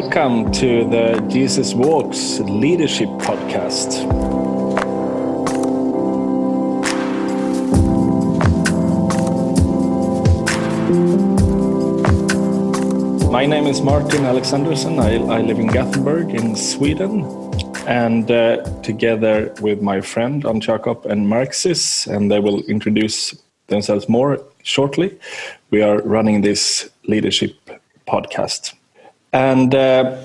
welcome to the Jesus Walks Leadership Podcast. My name is Martin Alexanderson. I, I live in Gothenburg in Sweden. And uh, together with my friend Ant Jakob and Marcus, and they will introduce themselves more shortly, we are running this leadership podcast. And uh,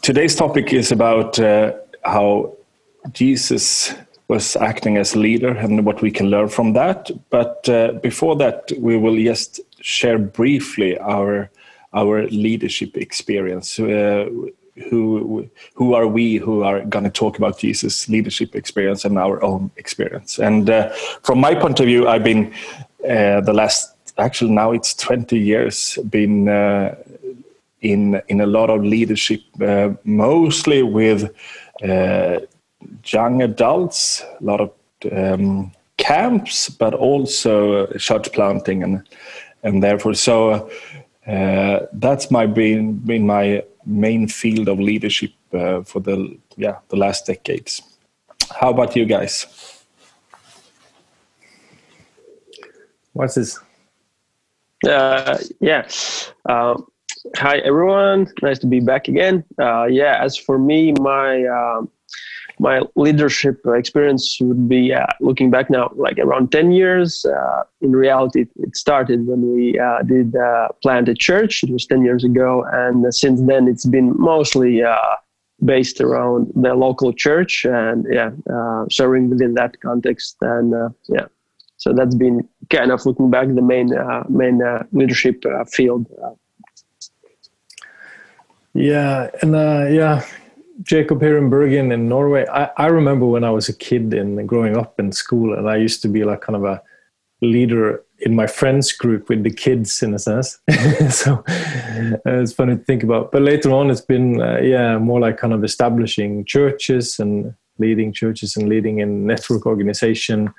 today's topic is about uh, how Jesus was acting as leader and what we can learn from that. But uh, before that, we will just share briefly our our leadership experience. Uh, who who are we who are going to talk about Jesus' leadership experience and our own experience? And uh, from my point of view, I've been uh, the last actually now it's 20 years been in in a lot of leadership, uh, mostly with uh, young adults, a lot of um, camps, but also church planting and and therefore so uh, that's my been been my main field of leadership uh, for the yeah the last decades. How about you guys? What's this? Uh, yeah. Uh, Hi, everyone. Nice to be back again. Uh, yeah, as for me, my uh, my leadership experience would be uh, looking back now, like around 10 years. Uh, in reality, it started when we uh, did uh, plant a church. It was 10 years ago. And since then, it's been mostly based around the local church and yeah, serving within that context. And yeah, so that's been kind of looking back the main main leadership field yeah, and uh, yeah, Jacob here in Bergen in Norway. I, I remember when I was a kid and growing up in school, and I used to be like kind of a leader in my friends group with the kids in a sense. so uh, it's funny to think about. But later on, it's been uh, yeah more like kind of establishing churches and leading churches and leading in network organization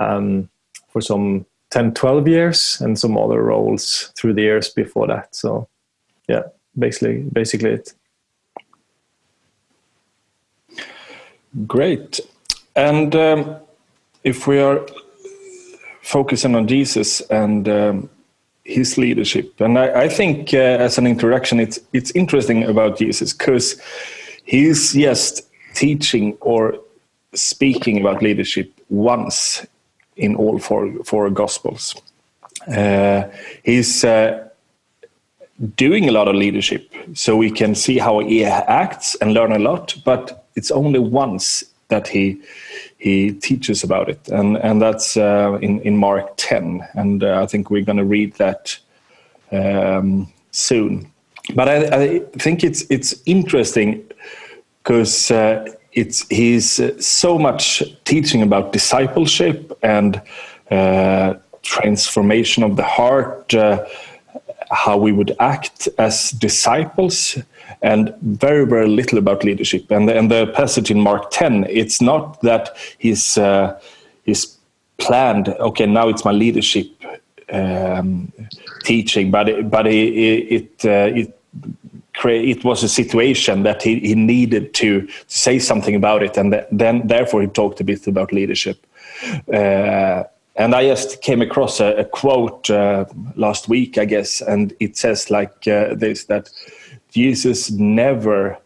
um, for some 10, 12 years, and some other roles through the years before that. So yeah basically basically it. Great. And um, if we are focusing on jesus and um, his leadership and i, I think uh, as an introduction it's it's interesting about jesus because he's just teaching or speaking about leadership once in all four four gospels. Uh, he's uh, doing a lot of leadership so we can see how he acts and learn a lot but it's only once that he he teaches about it. And and that's uh, in in mark 10 and uh, i think we're going to read that um, soon. But I, I, think it's it's interesting because uh, it's he's uh, so much teaching about discipleship and uh, transformation of the heart uh, how we would act as disciples and very very little about leadership. And the, and the passage in mark 10 it's not that he's uh, he's planned okay now it's my leadership um, teaching but it, but it it, uh, it, it was a situation that he, he needed to say something about it and then therefore he talked a bit about leadership. Uh, and I just came across a, a quote uh, last week, I guess, and it says like uh, this: that Jesus never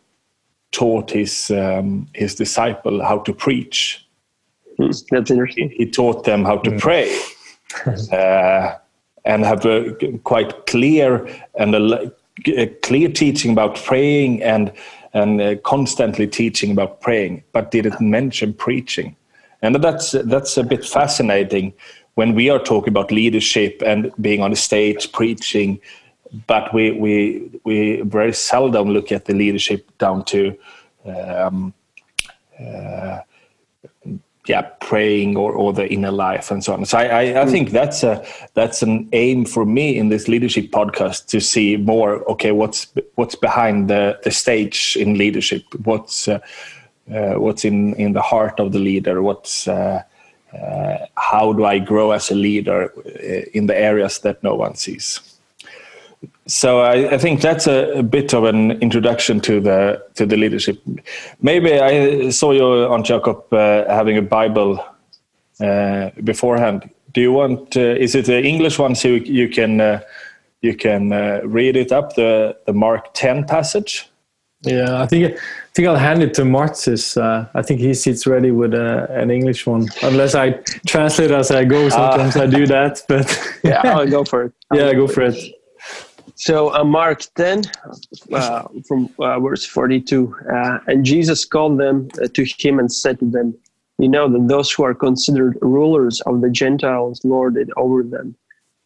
taught his um, his disciple how to preach. Mm, that's interesting. He, he, taught them how to mm. pray, uh, and have a quite clear and a, a, clear teaching about praying and and uh, constantly teaching about praying, but didn't mention preaching and that's that's a bit fascinating when we are talking about leadership and being on the stage preaching but we we we very seldom look at the leadership down to um, uh, yeah praying or, or the inner life and so on. So I, I, I, think that's a that's an aim for me in this leadership podcast to see more okay what's what's behind the the stage in leadership? What's uh, uh, what's in in the heart of the leader what's uh, uh, how do i grow as a leader in the areas that no one sees so I, I, think that's a, a, bit of an introduction to the to the leadership. Maybe I saw you on Jacob uh, having a Bible uh, beforehand. Do you want? Uh, is it the English one so you, you can uh, you can uh, read it up the the Mark ten passage? Yeah, I think I think I'll hand it to Marcus. Uh, I think he sits ready with an English one, unless I translate as I go. Sometimes I do that, but yeah, I'll go for it. I'll yeah, go for it. So uh, Mark 10 uh, from uh, verse 42. Uh, and Jesus called them uh, to him and said to them, You know that those who are considered rulers of the Gentiles lord it over them,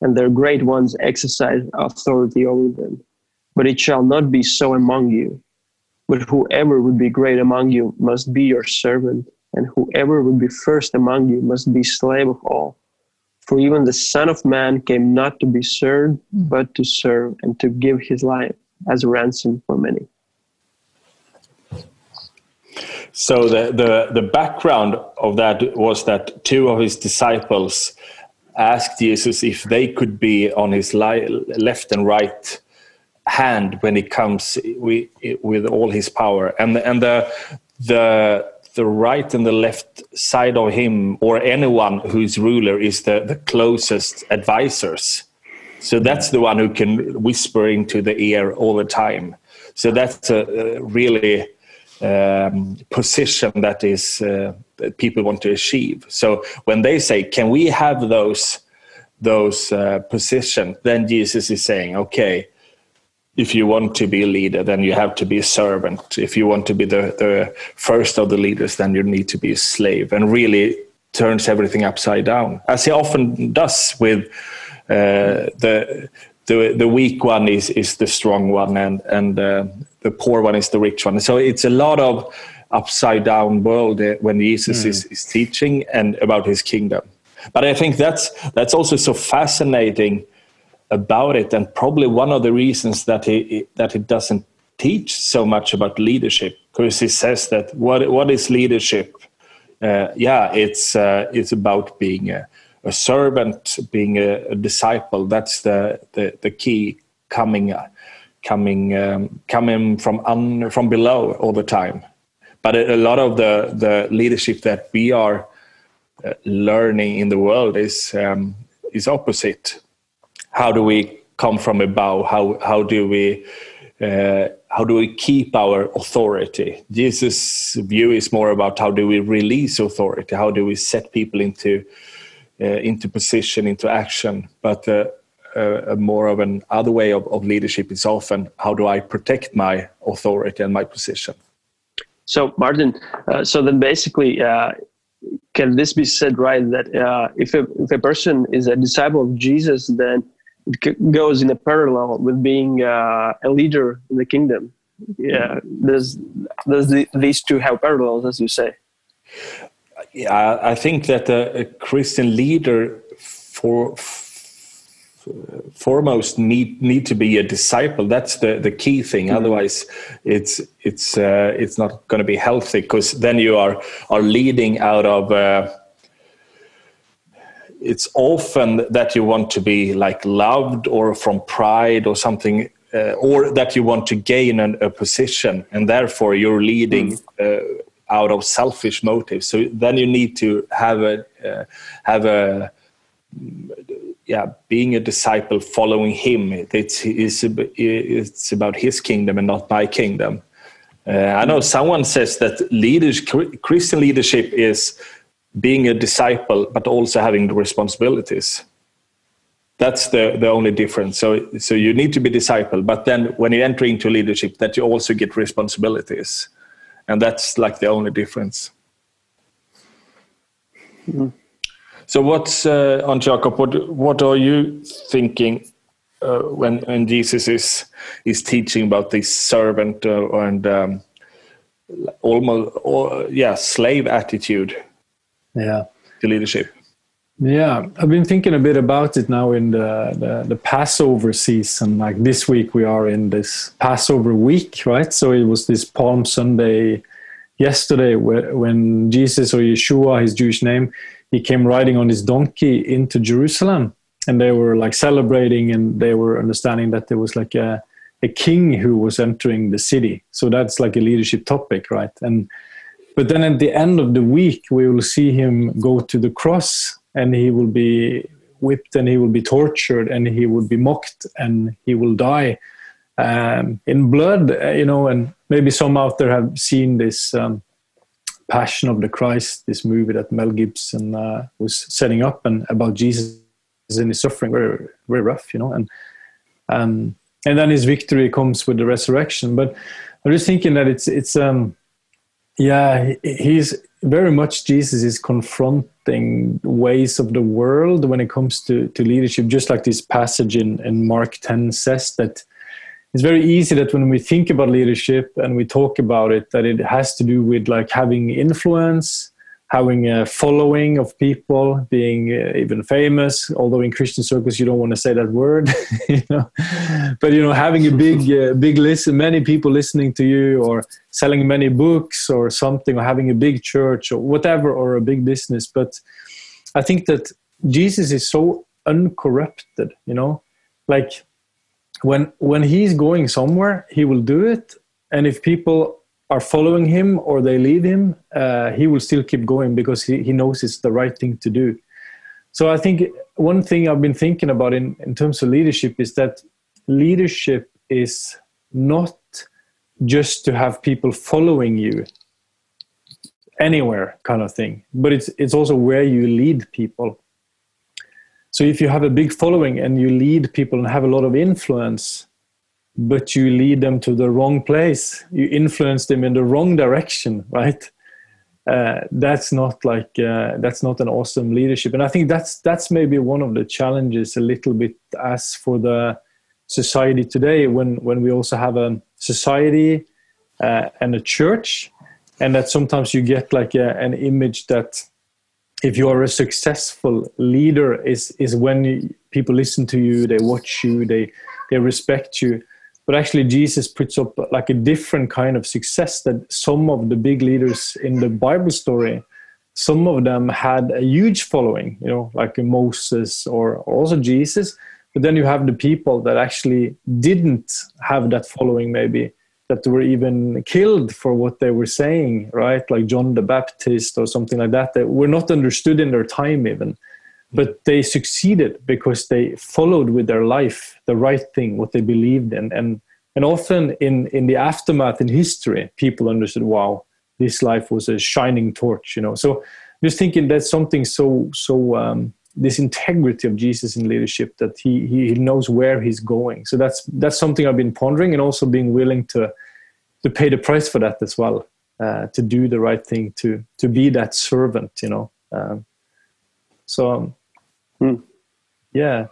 and their great ones exercise authority over them. But it shall not be so among you. But whoever would be great among you must be your servant, and whoever would be first among you must be slave of all. For even the Son of Man came not to be served, hmm. but to serve and to give his life as a ransom for many. So the, the, the background of that was that two of his disciples asked Jesus if they could be on his li- left and right hand when he comes with, with all his power. And, and the, the the right and the left side of him or anyone who's ruler is the, the closest advisors. So that's the one who can whisper into the ear all the time. So that's a, a really um, position that is uh, that people want to achieve. So when they say, "Can we have those those uh, positions?" then Jesus is saying, "Okay, if you want to be a leader, then you have to be a servant. If you want to be the, the first of the leaders, then you need to be a slave and really turns everything upside down, as he often does with uh, the, the, the weak one is, is the strong one and, and uh, the poor one is the rich one. So it's a lot of upside down world uh, when Jesus mm. is, is teaching and about his kingdom. But I think that's, that's also so fascinating about it, and probably one of the reasons that he that he doesn't teach so much about leadership, because he says that what what is leadership? Uh, yeah, it's uh, it's about being a, a servant, being a, a, disciple. That's the the, the key coming coming um, coming from un, from below all the time. But a, a lot of the the leadership that we are uh, learning in the world is um, is opposite how do we come from above? How how do we uh, how do we keep our authority? Jesus' view is more about how do we release authority? How do we set people into uh, into position, into action? But uh, uh more of an other way of, of leadership is often how do I protect my authority and my position? So, Martin, uh, so then basically, uh, can this be said right that if a, if a person is a disciple of Jesus, then it goes in a parallel with being uh, a leader in the kingdom. Yeah, there's there's the, these two have parallels, as you say. Yeah, I think that a, a Christian leader for foremost need need to be a disciple that's the the key thing mm. otherwise it's it's uh, it's not going to be healthy because then you are are leading out of uh, it's often that you want to be like loved or from pride or something uh, or that you want to gain an, a position and therefore you're leading mm. uh, out of selfish motives. So then you need to have a uh, have a yeah being a disciple following him. It's it's, it's about his kingdom and not my kingdom. Uh, i know someone says that leaders christian leadership is being a disciple but also having the responsibilities. That's the, the only difference. So so you need to be disciple but then when you enter into leadership that you also get responsibilities. And that's like the only difference. Mm-hmm. so what's uh, on jacob what, what are you thinking uh, when when jesus is is teaching about this servant uh, and um, almost or, yeah slave attitude yeah. To leadership. Yeah. I've been thinking a bit about it now in the, the, the passover season. Like this week we are in this passover week right? So it was this palm sunday yesterday when jesus or yeshua his jewish name he came riding on his donkey into jerusalem. And they were like celebrating and they were understanding that there was like a a king who was entering the city. So that's like a leadership topic right? And but then at the end of the week we will see him go to the cross and he will be whipped and he will be tortured and he will be mocked and he will die um, in blood uh, you know and maybe some out there have seen this um, passion of the christ this movie that mel gibson uh, was setting up and about jesus and his suffering. Very very rough you know and um, and then his victory comes with the resurrection. But i'm just thinking that it's it's um yeah he's very much jesus is confronting ways of the world when it comes to to leadership just like this passage in in mark 10 says that it's very easy that when we think about leadership and we talk about it that it has to do with like having influence having a following of people, being uh, even famous. Although in Christian circles you don't want to say that word, you know. But you know, having a big, uh, big listen, many people listening to you, or selling many books or something, or having a big church or whatever, or a big business. But I think that Jesus is so uncorrupted. You know, like when when he's going somewhere, he will do it, and if people are following him or they lead him, uh, he will still keep going because he, he knows it's the right thing to do. So I think one thing I've been thinking about in, in terms of leadership is that leadership is not just to have people following you anywhere kind of thing, but it's it's also where you lead people. So if you have a big following and you lead people and have a lot of influence, but you lead them to the wrong place. You influence them in the wrong direction right? Uh, that's not like uh, that's not an awesome leadership. And i think that's that's maybe one of the challenges a little bit as for the society today when when we also have a society uh, and a church and that sometimes you get like a, an image that if you are a successful leader is is when you, people listen to you they watch you they they respect you but actually jesus puts up like a different kind of success that some of the big leaders in the bible story some of them had a huge following you know like moses or also jesus but then you have the people that actually didn't have that following maybe that were even killed for what they were saying right? Like john the baptist or something like that that were not understood in their time even but they succeeded because they followed with their life the right thing what they believed in. And and often in in the aftermath in history people understood wow this life was a shining torch you know? So just thinking that's something so so um, this integrity of jesus in leadership that he he knows where he's going. So that's that's something i've been pondering and also being willing to to pay the price for that as well uh, to do the right thing to to be that servant you know? Um, so Hmm. Yeah.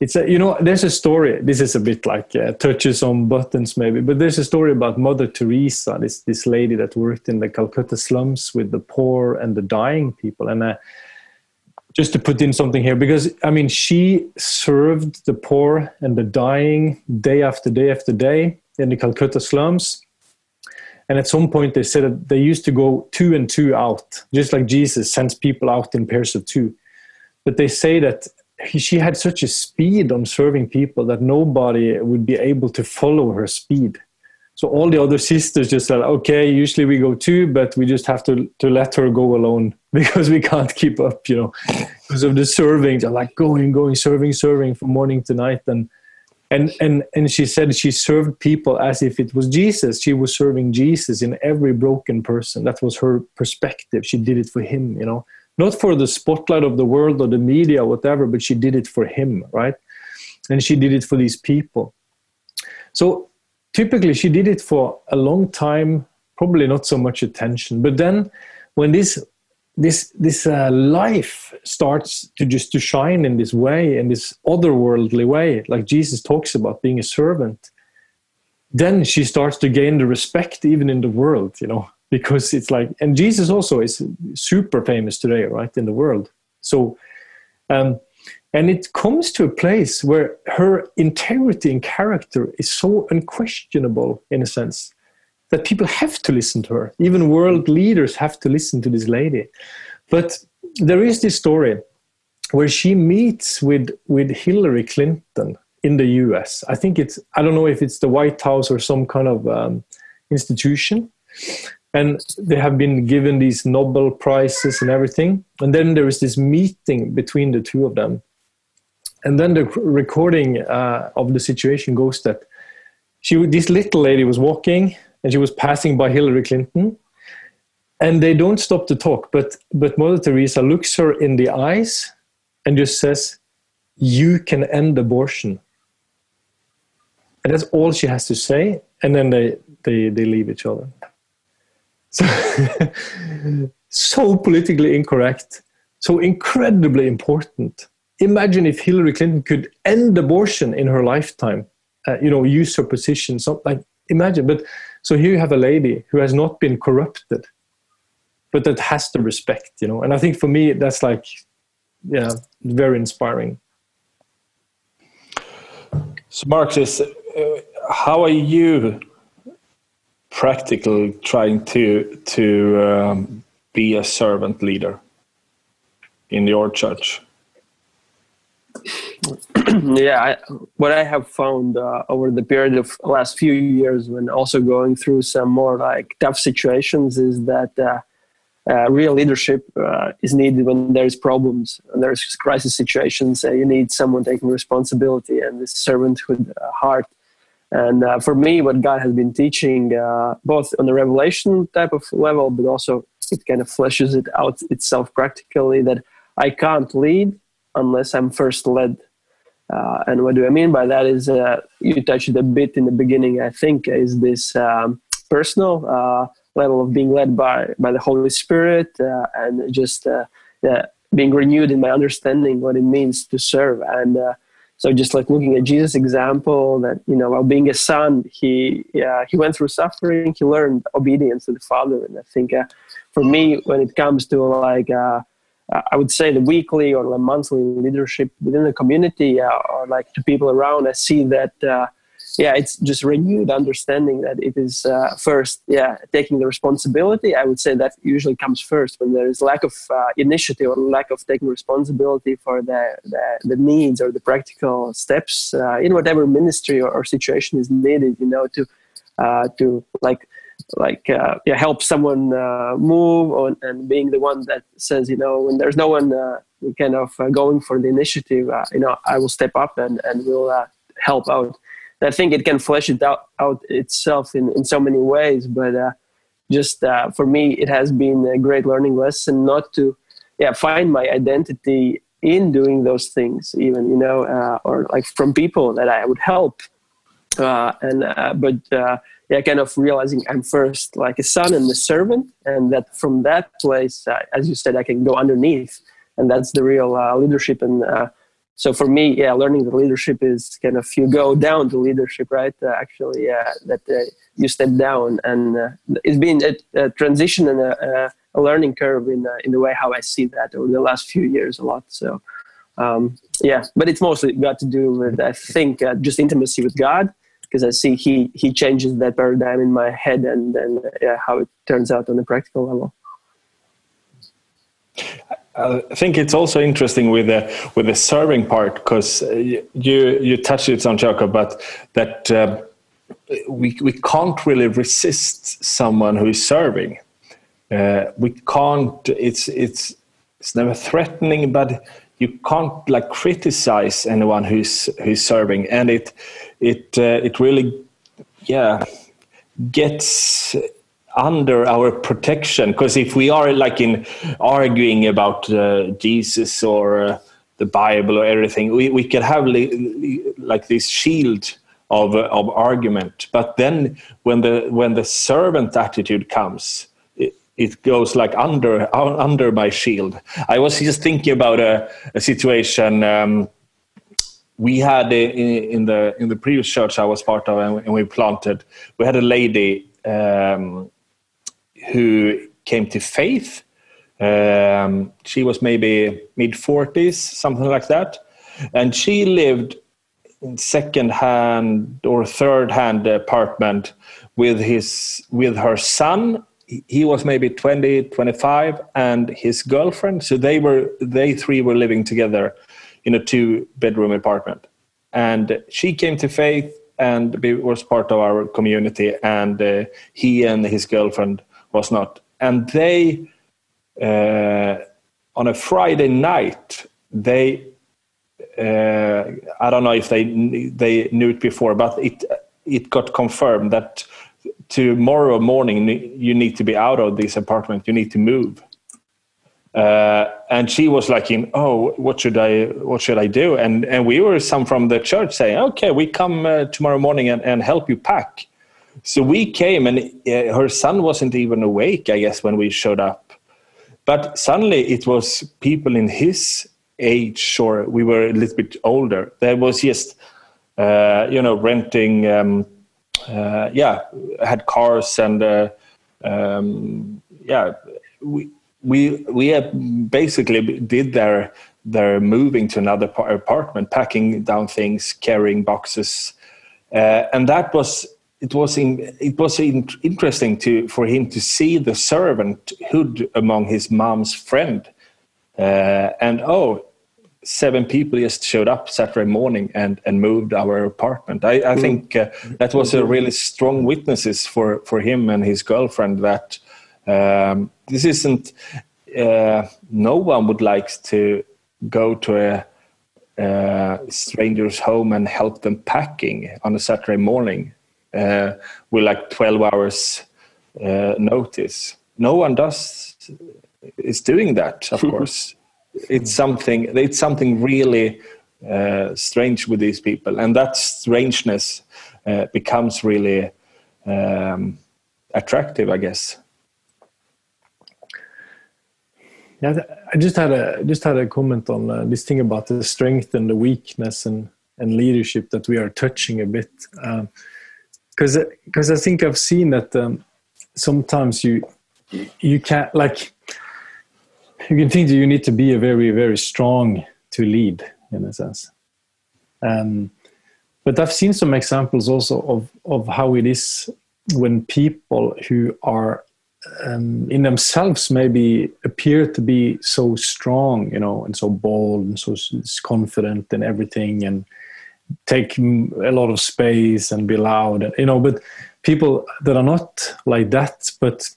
It's a, you know, there's a story. This is a bit like uh, touches on buttons, maybe, but there's a story about Mother Teresa, this this lady that worked in the Calcutta slums with the poor and the dying people. And uh, just to put in something here, because I mean, she served the poor and the dying day after day after day in the Calcutta slums. And at some point, they said that they used to go two and two out, just like Jesus sends people out in pairs of two but they say that she had such a speed on serving people that nobody would be able to follow her speed. So all the other sisters just said, okay, usually we go two, but we just have to, to let her go alone because we can't keep up, you know, because of the serving. They're like going, going, serving, serving from morning to night. And, and, and, and she said she served people as if it was Jesus. She was serving Jesus in every broken person. That was her perspective. She did it for him, you know not for the spotlight of the world or the media or whatever but she did it for him right and she did it for these people so typically she did it for a long time probably not so much attention but then when this this this uh, life starts to just to shine in this way in this otherworldly way like jesus talks about being a servant. Then she starts to gain the respect even in the world you know because it's like and jesus also is super famous today right in the world. So um, and it comes to a place where her integrity and character is so unquestionable in a sense that people have to listen to her even world leaders have to listen to this lady but there is this story where she meets with with Hillary Clinton in the U.S. I think it's I don't know if it's the White House or some kind of um, institution, and they have been given these Nobel prizes and everything. And then there is this meeting between the two of them, and then the recording uh, of the situation goes that she this little lady was walking and she was passing by Hillary Clinton. And they don't stop to talk but but mother teresa looks her in the eyes and just says you can end abortion. And that's all she has to say and then they they, they leave each other. So, so politically incorrect so incredibly important. Imagine if hillary clinton could end abortion in her lifetime uh, you know use her position so like imagine but so here you have a lady who has not been corrupted but that has the respect you know? And i think for me that's like yeah very inspiring. So marcus uh, how are you practically trying to to um, be a servant leader in your church yeah I, what i have found uh, over the period of last few years when also going through some more like tough situations is that uh, uh, real leadership uh, is needed when there's problems and there's crisis situations. Uh, you need someone taking responsibility and this servanthood uh, heart. And for me, what God has been teaching, both on the revelation type of level, but also it kind of fleshes it out itself practically, that I can't lead unless I'm first led. And what do I mean by that is you touched a bit in the beginning, I think, is this um, personal level of being led by by the Holy Spirit uh, and just uh, being renewed in my understanding what it means to serve. And uh, so, just like looking at Jesus' example, that you know, while being a son, he he went through suffering. He learned obedience to the Father. And I think uh, for me, when it comes to like uh, I would say the weekly or the monthly leadership within the community uh, or like to people around, I see that yeah, it's just renewed understanding that it is uh, first, yeah, taking the responsibility. I would say that usually comes first when there is lack of uh, initiative or lack of taking responsibility for the, the, the needs or the practical steps uh, in whatever ministry or, or, situation is needed, you know, to, uh, to like, like uh, yeah, help someone uh, move on, and being the one that says, you know, when there's no one kind of going for the initiative, you know, I will step up and, and will help out I think it can flesh it out, out itself in, in so many ways. But uh, just uh, for me, it has been a great learning lesson not to yeah find my identity in doing those things, even you know, uh, or like from people that I would help. Uh, and uh, but uh, yeah, kind of realizing I'm first like a son and a servant, and that from that place, as you said, I can go underneath, and that's the real leadership and so for me, yeah, learning the leadership is kind of you go down to leadership, right? Uh, actually, yeah, that uh, you step down, and uh, it's been a, a, transition and a, a learning curve in uh, in the way how I see that over the last few years a lot. So um, yeah, but it's mostly got to do with I think uh, just intimacy with God because I see he he changes that paradigm in my head and then yeah, how it turns out on a practical level. I think it's also interesting with the with the serving part because uh, you you touched it Jacob, but that uh, we we can't really resist someone who is serving. Uh, we can't. It's it's it's never threatening, but you can't like criticize anyone who's who's serving, and it it uh, it really yeah gets under our protection because if we are like in arguing about uh, jesus or uh, the bible or everything we, we can have li- like this shield of, of argument. But then when the when the servant attitude comes it, goes like under under my shield i was just thinking about a, a situation um, we had in, in, the in the previous church I was part of, and we planted. We had a lady um, who came to faith. Um, she was maybe mid 40s, something like that. And she lived in second hand or third hand apartment with his with her son he was maybe 20 25 and his girlfriend so they were they three were living together in a two bedroom apartment. And she came to faith and was part of our community and uh, he and his girlfriend was not. And they uh, on a friday night they uh, i don't know if they they knew it before but it it got confirmed that tomorrow morning you need to be out of this apartment. You need to move. Uh, and she was like oh what should i what should i do? And and we were some from the church saying okay we come uh, tomorrow morning and, and help you pack. So we came and uh, her son wasn't even awake i guess when we showed up. But suddenly it was people in his age or we were a little bit older. There was just uh, you know renting um, uh, yeah, had cars and uh, um, yeah, we we we basically did their their moving to another apartment, packing down things, carrying boxes, uh, and that was it was in, it was in, interesting to for him to see the servanthood among his mom's friend, uh, and oh, seven people just showed up Saturday morning and, and moved our apartment. I, I think uh, that was a really strong witnesses for, for him and his girlfriend that um, this isn't, uh, no one would like to go to a, stranger's home and help them packing on a Saturday morning uh, with like 12 hours uh, notice. No one does is doing that, of course it's something it's something really uh, strange with these people, and that strangeness uh, becomes really um, attractive, I guess. Yeah, I just had a just had a comment on uh, this thing about the strength and the weakness and and leadership that we are touching a bit, because um, because I think I've seen that um, sometimes you you can't like you can think that you need to be a very very strong to lead in a sense. Um, but i've seen some examples also of of how it is when people who are um, in themselves maybe appear to be so strong you know and so bold and so confident and everything and take a lot of space and be loud you know but people that are not like that but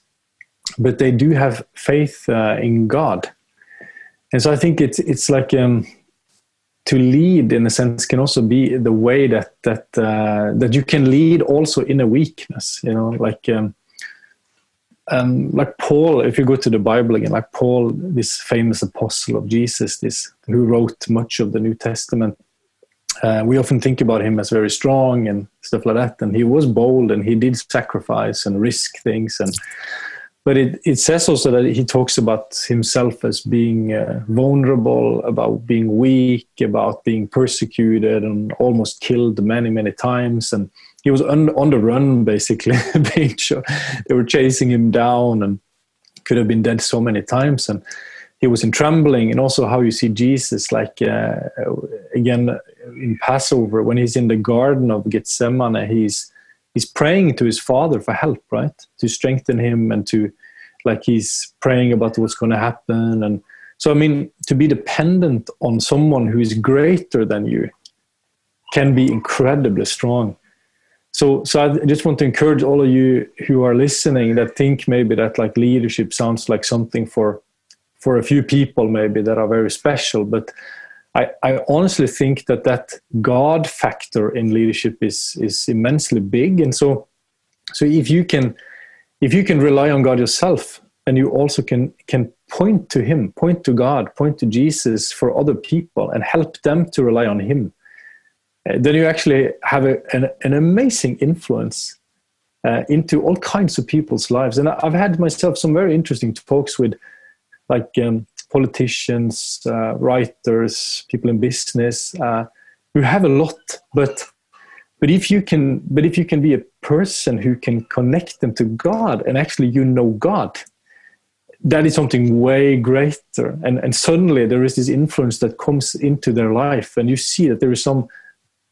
but they do have faith uh, in God. And so I think it's it's like um, to lead in a sense can also be the way that that uh, that you can lead also in a weakness. You know, like um, um, like Paul. If you go to the Bible again, like Paul, this famous apostle of Jesus, this who wrote much of the New Testament. Uh, we often think about him as very strong and stuff like that, and he was bold and he did sacrifice and risk things and but it, it says also that he talks about himself as being uh, vulnerable, about being weak, about being persecuted and almost killed many, many times. And he was on, on the run, basically. they were chasing him down and could have been dead so many times. And he was in trembling. And also how you see Jesus, like uh, again in Passover, when he's in the Garden of Gethsemane, he's he's praying to his father for help, right? To strengthen him and to like he's praying about what's going to happen. And so, I mean, to be dependent on someone who is greater than you can be incredibly strong. So, so I just want to encourage all of you who are listening that think maybe that like leadership sounds like something for for a few people maybe that are very special, but I, I honestly think that that God factor in leadership is is immensely big, and so so if you can if you can rely on God yourself, and you also can can point to Him, point to God, point to Jesus for other people, and help them to rely on Him, uh, then you actually have a, an, an amazing influence uh, into all kinds of people's lives. And I've had myself some very interesting talks with, like. Um, politicians, uh, writers, people in business uh, who have a lot, but but if you can but if you can be a person who can connect them to God and actually you know God, that is something way greater. And and suddenly there is this influence that comes into their life, and you see that there is some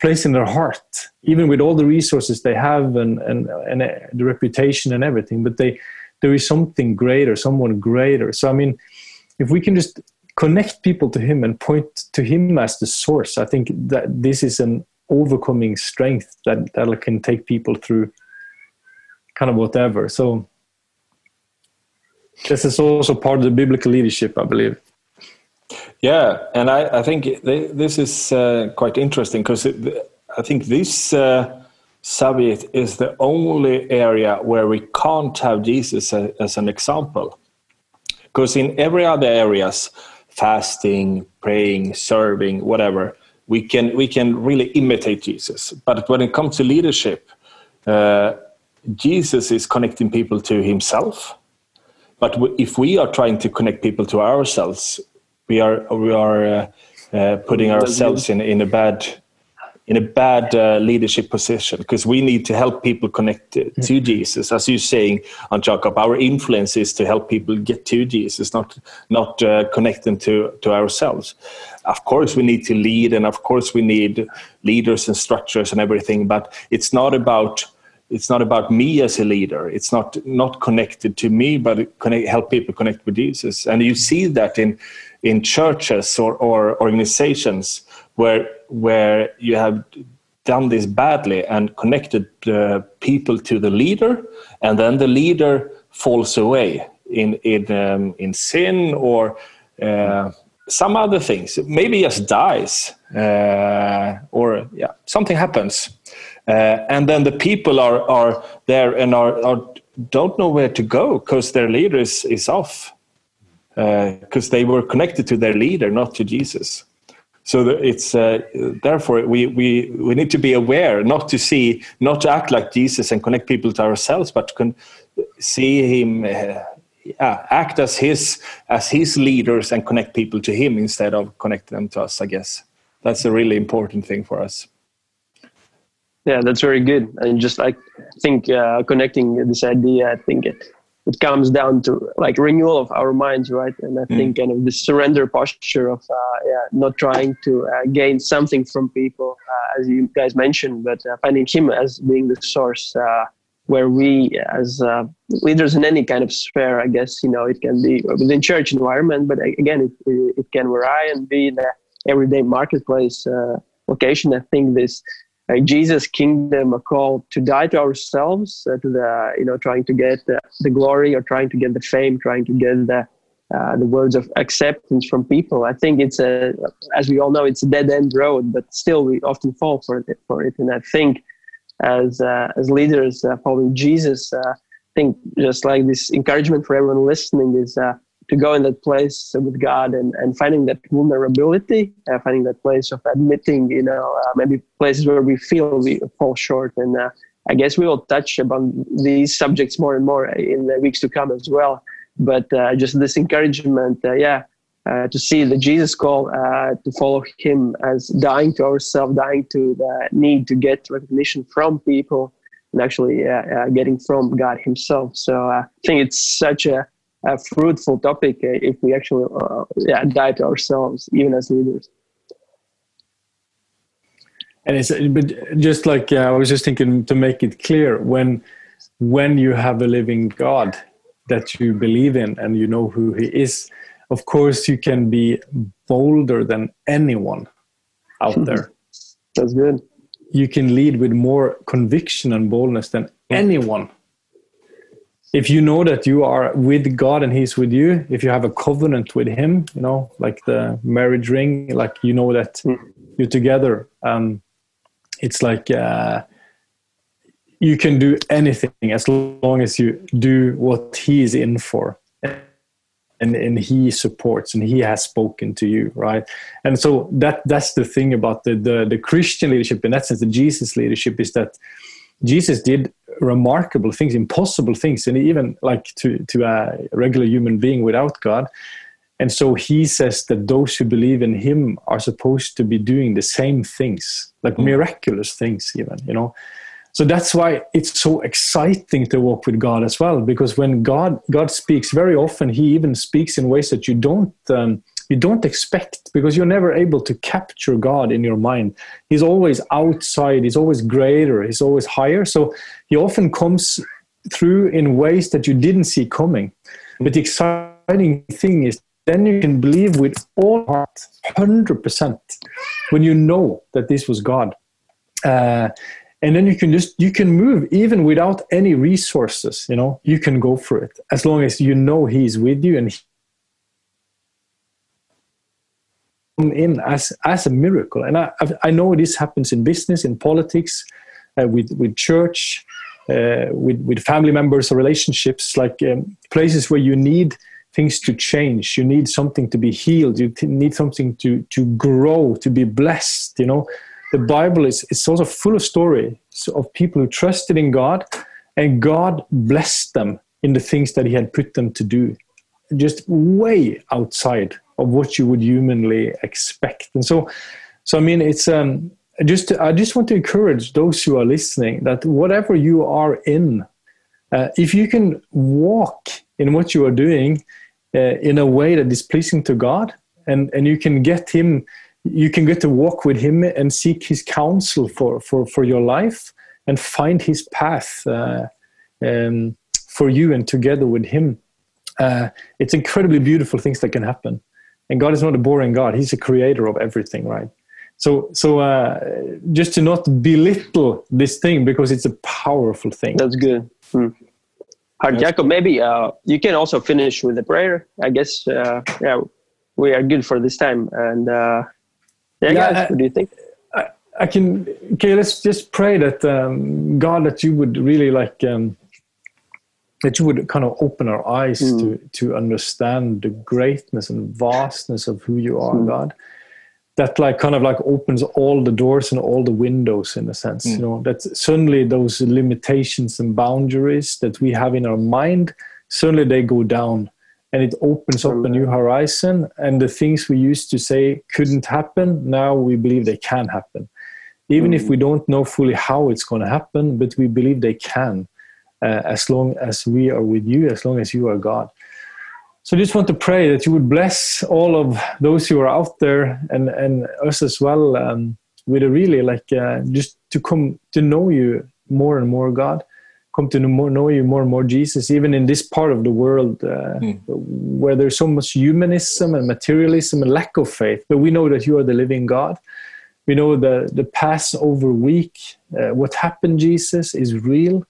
place in their heart, even with all the resources they have and and and uh, the reputation and everything, but they there is something greater, someone greater. So I mean, if we can just connect people to Him and point to Him as the source, I think that this is an overcoming strength that that can take people through kind of whatever. So this is also part of the biblical leadership, I believe. Yeah, and I, I think this is uh, quite interesting because I think this uh, subject is the only area where we can't have Jesus as an example. Because in every other areas, fasting, praying, serving, whatever, we can we can really imitate Jesus. But when it comes to leadership, uh, Jesus is connecting people to Himself. But if we are trying to connect people to ourselves, we are we are uh, uh, putting ourselves in in a bad in a bad uh, leadership position because we need to help people connect to, to Jesus. As you're saying, on Jacob, our influence is to help people get to Jesus, not not uh, connect them to to ourselves. Of course, we need to lead, and of course, we need leaders and structures and everything. But it's not about it's not about me as a leader. It's not not connected to me, but connect, help people connect with Jesus. And you see that in in churches or, or organizations where where you have done this badly and connected uh, people to the leader, and then the leader falls away in in um, in sin or uh, some other things. Maybe just dies, uh, or yeah, something happens, uh, and then the people are are there and are, are don't know where to go because their leader is, is off because uh, they were connected to their leader, not to Jesus. So it's uh, therefore we, we we need to be aware, not to see, not to act like Jesus and connect people to ourselves, but to see him uh, yeah, act as his as his leaders and connect people to him instead of connecting them to us. I guess that's a really important thing for us. Yeah, that's very good. And just like I think uh, connecting this idea, I think it it comes down to like renewal of our minds, right? And I mm. think kind of the surrender posture of uh, yeah, not trying to uh, gain something from people, uh, as you guys mentioned, but uh, finding Him as being the source. Uh, where we, as uh, leaders in any kind of sphere, I guess you know, it can be within church environment, but again, it, it can vary and be in the everyday marketplace location. I think this like Jesus' kingdom, a call to die to ourselves, uh, to the you know trying to get the, the, glory or trying to get the fame, trying to get the uh, the words of acceptance from people. I think it's a, as we all know, it's a dead end road, but still we often fall for it. For it, and I think as uh, as leaders uh, following Jesus, uh, I think just like this encouragement for everyone listening is uh, to go in that place with God and, and finding that vulnerability, uh, finding that place of admitting, you know, uh, maybe places where we feel we fall short. And uh, I guess we will touch upon these subjects more and more in the weeks to come as well. But uh, just this encouragement, uh, yeah, uh, to see the Jesus call to follow Him as dying to ourselves, dying to the need to get recognition from people, and actually getting from God Himself. So I think it's such a a fruitful topic uh, if we actually uh, yeah, die to ourselves, even as leaders. And it's but just like uh, I was just thinking to make it clear when when you have a living God that you believe in and you know who He is, of course you can be bolder than anyone out there. That's good. You can lead with more conviction and boldness than anyone if you know that you are with God and He's with you, if you have a covenant with Him, you know, like the marriage ring, like you know that mm. you're together, um, it's like uh, you can do anything as long as you do what He is in for. And, and he supports and he has spoken to you right and so that that's the thing about the, the the christian leadership in that sense the jesus leadership is that jesus did remarkable things, impossible things, and even like to to a regular human being without God. And so he says that those who believe in him are supposed to be doing the same things, like mm. miraculous things, even, you know. So that's why it's so exciting to walk with God as well, because when God God speaks, very often He even speaks in ways that you don't um, you don't expect because you're never able to capture God in your mind. He's always outside, he's always greater, he's always higher. So he often comes through in ways that you didn't see coming. But the exciting thing is then you can believe with all heart, 100%, when you know that this was God. Uh, and then you can just you can move even without any resources you know you can go for it as long as you know he's with you and come in as as a miracle. And i i know this happens in business in politics uh, with with church uh, with with family members or relationships like um, places where you need things to change. You need something to be healed. You need something to to grow to be blessed you know? The bible is it's also full of stories of people who trusted in god and god blessed them in the things that he had put them to do. Just way outside of what you would humanly expect and so so i mean it's um just I just want to encourage those who are listening that whatever you are in, uh, if you can walk in what you are doing uh, in a way that is pleasing to God, and and you can get Him, you can get to walk with Him and seek His counsel for for for your life and find His path uh, um, for you and together with Him. Uh, it's incredibly beautiful things that can happen. And God is not a boring God; He's a creator of everything, right? so so uh, just to not belittle this thing because it's a powerful thing that's good hmm. Hard, Jacob, maybe uh, you can also finish with a prayer. I guess, uh, yeah, we are good for this time. And uh, yeah, yeah guys, I, what do you think? I, I, can. Okay, let's just pray that um, God, that you would really like um, that you would kind of open our eyes mm. to to understand the greatness and vastness of who you are, mm. God that like kind of like opens all the doors and all the windows in a sense mm. you know that suddenly those limitations and boundaries that we have in our mind suddenly they go down and it opens up a new horizon and the things we used to say couldn't happen now we believe they can happen even if we don't know fully how it's going to happen but we believe they can uh, as long as we are with you as long as you are god so I just want to pray that you would bless all of those who are out there and, and us as well um, with a really like uh, just to come to know you more and more, God. Come to know, more, know you more and more, Jesus, even in this part of the world uh, mm. where there's so much humanism and materialism and lack of faith. But we know that you are the living God. We know the, the Passover week, uh, what happened, Jesus, is real.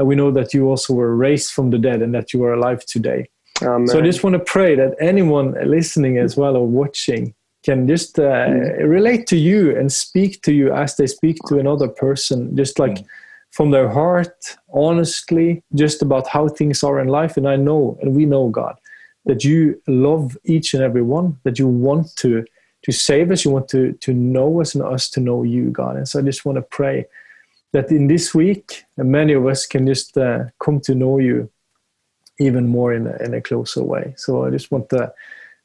And we know that you also were raised from the dead and that you are alive today. Amen. So I just want to pray that anyone listening as well or watching can just uh, mm. relate to you and speak to you as they speak to another person, just like mm. from their heart, honestly, just about how things are in life. And I know, and we know, God, that you love each and every one, that you want to to save us, you want to to know us and us to know you, God. And so I just want to pray that in this week, many of us can just uh, come to know you even more in a, in a closer way. So I just want to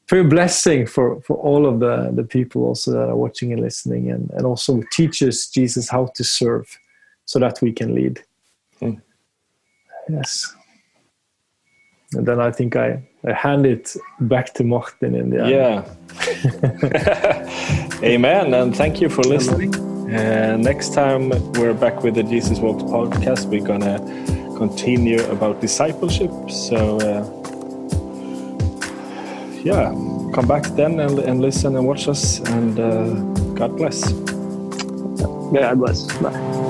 for your blessing for, for all of the, the people also that are watching and listening and, and also teach us Jesus how to serve so that we can lead. Mm. Yes. And then I think I, I hand it back to Martin in the end. Yeah. Amen. And thank you for listening. Uh, next time we're back with the Jesus Walks podcast, we're going to continue about discipleship. So, uh, yeah, come back then and, and listen and watch us. And uh, God bless. God bless. Bye.